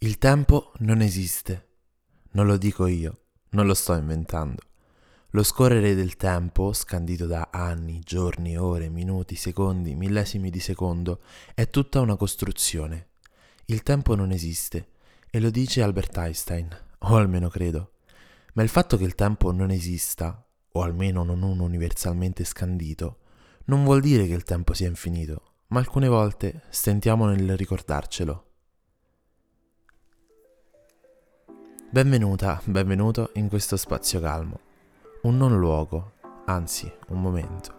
Il tempo non esiste. Non lo dico io, non lo sto inventando. Lo scorrere del tempo, scandito da anni, giorni, ore, minuti, secondi, millesimi di secondo, è tutta una costruzione. Il tempo non esiste, e lo dice Albert Einstein, o almeno credo. Ma il fatto che il tempo non esista, o almeno non uno universalmente scandito, non vuol dire che il tempo sia infinito, ma alcune volte stentiamo nel ricordarcelo. Benvenuta, benvenuto in questo spazio calmo, un non luogo, anzi un momento,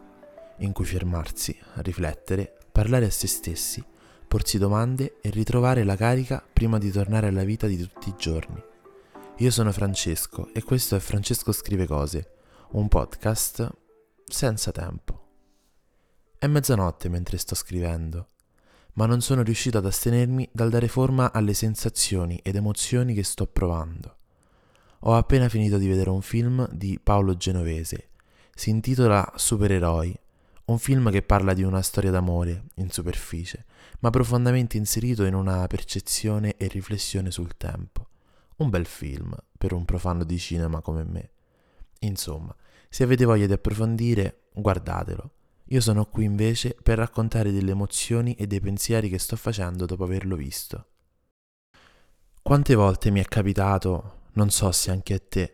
in cui fermarsi, riflettere, parlare a se stessi, porsi domande e ritrovare la carica prima di tornare alla vita di tutti i giorni. Io sono Francesco e questo è Francesco Scrive Cose, un podcast senza tempo. È mezzanotte mentre sto scrivendo ma non sono riuscito ad astenermi dal dare forma alle sensazioni ed emozioni che sto provando. Ho appena finito di vedere un film di Paolo Genovese. Si intitola Supereroi, un film che parla di una storia d'amore, in superficie, ma profondamente inserito in una percezione e riflessione sul tempo. Un bel film per un profano di cinema come me. Insomma, se avete voglia di approfondire, guardatelo. Io sono qui invece per raccontare delle emozioni e dei pensieri che sto facendo dopo averlo visto. Quante volte mi è capitato, non so se anche a te,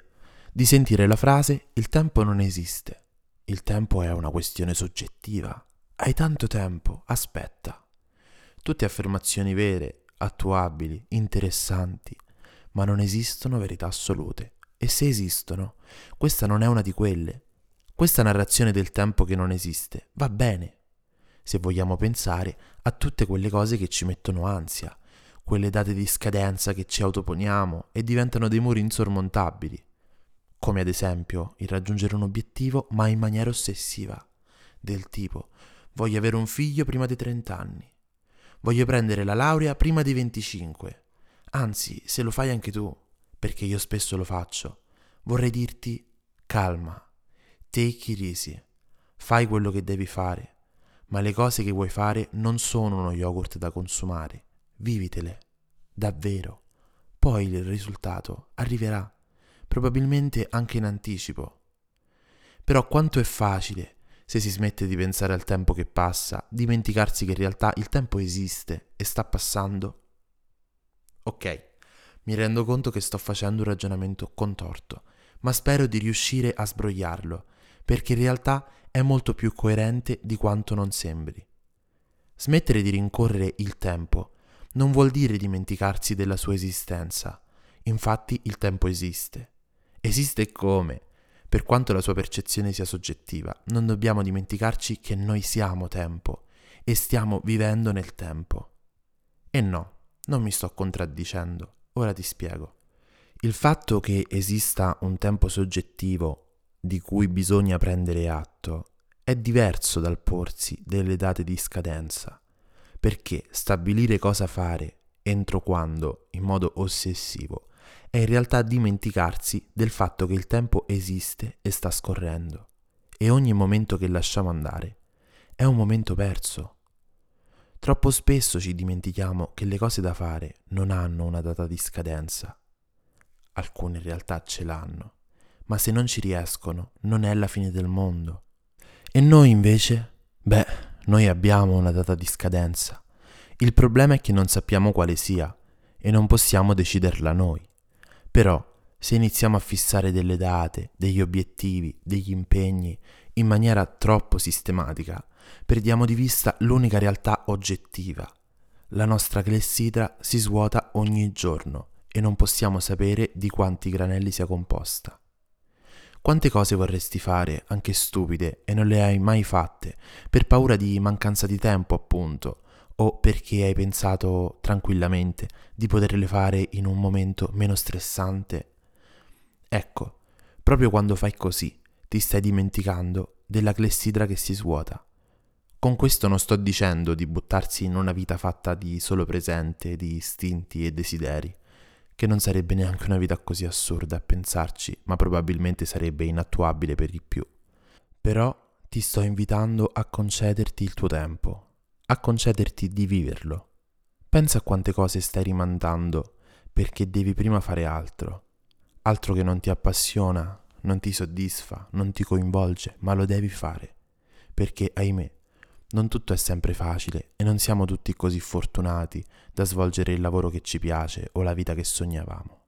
di sentire la frase il tempo non esiste. Il tempo è una questione soggettiva. Hai tanto tempo, aspetta. Tutte affermazioni vere, attuabili, interessanti, ma non esistono verità assolute. E se esistono, questa non è una di quelle, questa narrazione del tempo che non esiste va bene, se vogliamo pensare a tutte quelle cose che ci mettono ansia, quelle date di scadenza che ci autoponiamo e diventano dei muri insormontabili, come ad esempio il raggiungere un obiettivo ma in maniera ossessiva, del tipo voglio avere un figlio prima dei 30 anni, voglio prendere la laurea prima dei 25, anzi se lo fai anche tu, perché io spesso lo faccio, vorrei dirti calma Take it easy. Fai quello che devi fare, ma le cose che vuoi fare non sono uno yogurt da consumare. Vivitele, davvero. Poi il risultato arriverà, probabilmente anche in anticipo. Però quanto è facile, se si smette di pensare al tempo che passa, dimenticarsi che in realtà il tempo esiste e sta passando? Ok, mi rendo conto che sto facendo un ragionamento contorto, ma spero di riuscire a sbrogliarlo perché in realtà è molto più coerente di quanto non sembri. Smettere di rincorrere il tempo non vuol dire dimenticarsi della sua esistenza, infatti il tempo esiste. Esiste come? Per quanto la sua percezione sia soggettiva, non dobbiamo dimenticarci che noi siamo tempo e stiamo vivendo nel tempo. E no, non mi sto contraddicendo, ora ti spiego. Il fatto che esista un tempo soggettivo di cui bisogna prendere atto è diverso dal porsi delle date di scadenza, perché stabilire cosa fare entro quando in modo ossessivo è in realtà dimenticarsi del fatto che il tempo esiste e sta scorrendo e ogni momento che lasciamo andare è un momento perso. Troppo spesso ci dimentichiamo che le cose da fare non hanno una data di scadenza. Alcune in realtà ce l'hanno ma se non ci riescono non è la fine del mondo. E noi invece? Beh, noi abbiamo una data di scadenza. Il problema è che non sappiamo quale sia e non possiamo deciderla noi. Però, se iniziamo a fissare delle date, degli obiettivi, degli impegni in maniera troppo sistematica, perdiamo di vista l'unica realtà oggettiva. La nostra clessidra si svuota ogni giorno e non possiamo sapere di quanti granelli sia composta. Quante cose vorresti fare, anche stupide, e non le hai mai fatte, per paura di mancanza di tempo, appunto, o perché hai pensato tranquillamente di poterle fare in un momento meno stressante? Ecco, proprio quando fai così, ti stai dimenticando della clessidra che si svuota. Con questo non sto dicendo di buttarsi in una vita fatta di solo presente, di istinti e desideri che non sarebbe neanche una vita così assurda a pensarci, ma probabilmente sarebbe inattuabile per di più. Però ti sto invitando a concederti il tuo tempo, a concederti di viverlo. Pensa a quante cose stai rimandando perché devi prima fare altro, altro che non ti appassiona, non ti soddisfa, non ti coinvolge, ma lo devi fare, perché ahimè, non tutto è sempre facile e non siamo tutti così fortunati da svolgere il lavoro che ci piace o la vita che sognavamo.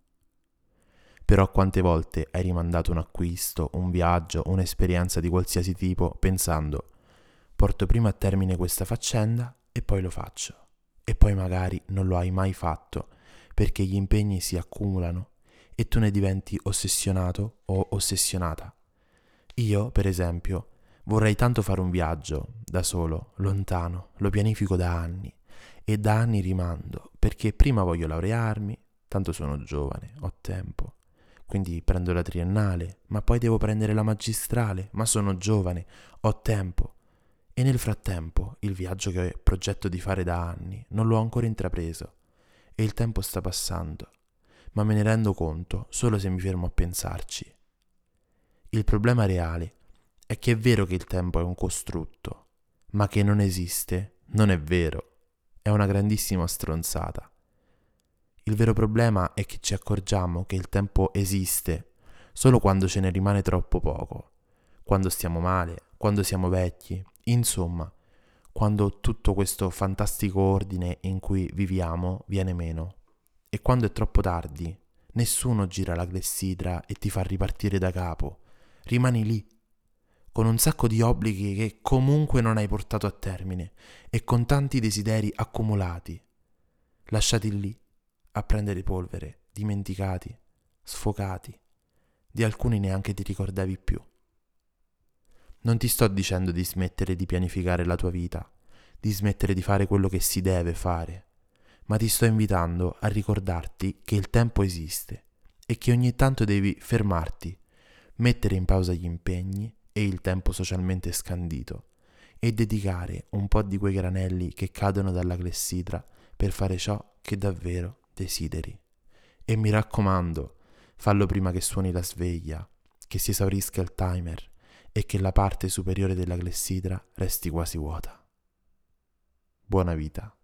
Però quante volte hai rimandato un acquisto, un viaggio, un'esperienza di qualsiasi tipo pensando porto prima a termine questa faccenda e poi lo faccio. E poi magari non lo hai mai fatto perché gli impegni si accumulano e tu ne diventi ossessionato o ossessionata. Io, per esempio, vorrei tanto fare un viaggio da solo, lontano, lo pianifico da anni e da anni rimando perché prima voglio laurearmi, tanto sono giovane, ho tempo. Quindi prendo la triennale, ma poi devo prendere la magistrale, ma sono giovane, ho tempo. E nel frattempo il viaggio che progetto di fare da anni non l'ho ancora intrapreso e il tempo sta passando ma me ne rendo conto solo se mi fermo a pensarci. Il problema reale è che è vero che il tempo è un costrutto, ma che non esiste non è vero. È una grandissima stronzata. Il vero problema è che ci accorgiamo che il tempo esiste solo quando ce ne rimane troppo poco, quando stiamo male, quando siamo vecchi, insomma, quando tutto questo fantastico ordine in cui viviamo viene meno. E quando è troppo tardi, nessuno gira la clessidra e ti fa ripartire da capo. Rimani lì, con un sacco di obblighi che comunque non hai portato a termine e con tanti desideri accumulati, lasciati lì a prendere polvere, dimenticati, sfocati. Di alcuni neanche ti ricordavi più. Non ti sto dicendo di smettere di pianificare la tua vita, di smettere di fare quello che si deve fare ma ti sto invitando a ricordarti che il tempo esiste e che ogni tanto devi fermarti, mettere in pausa gli impegni e il tempo socialmente scandito e dedicare un po' di quei granelli che cadono dalla clessidra per fare ciò che davvero desideri. E mi raccomando, fallo prima che suoni la sveglia, che si esaurisca il timer e che la parte superiore della clessidra resti quasi vuota. Buona vita.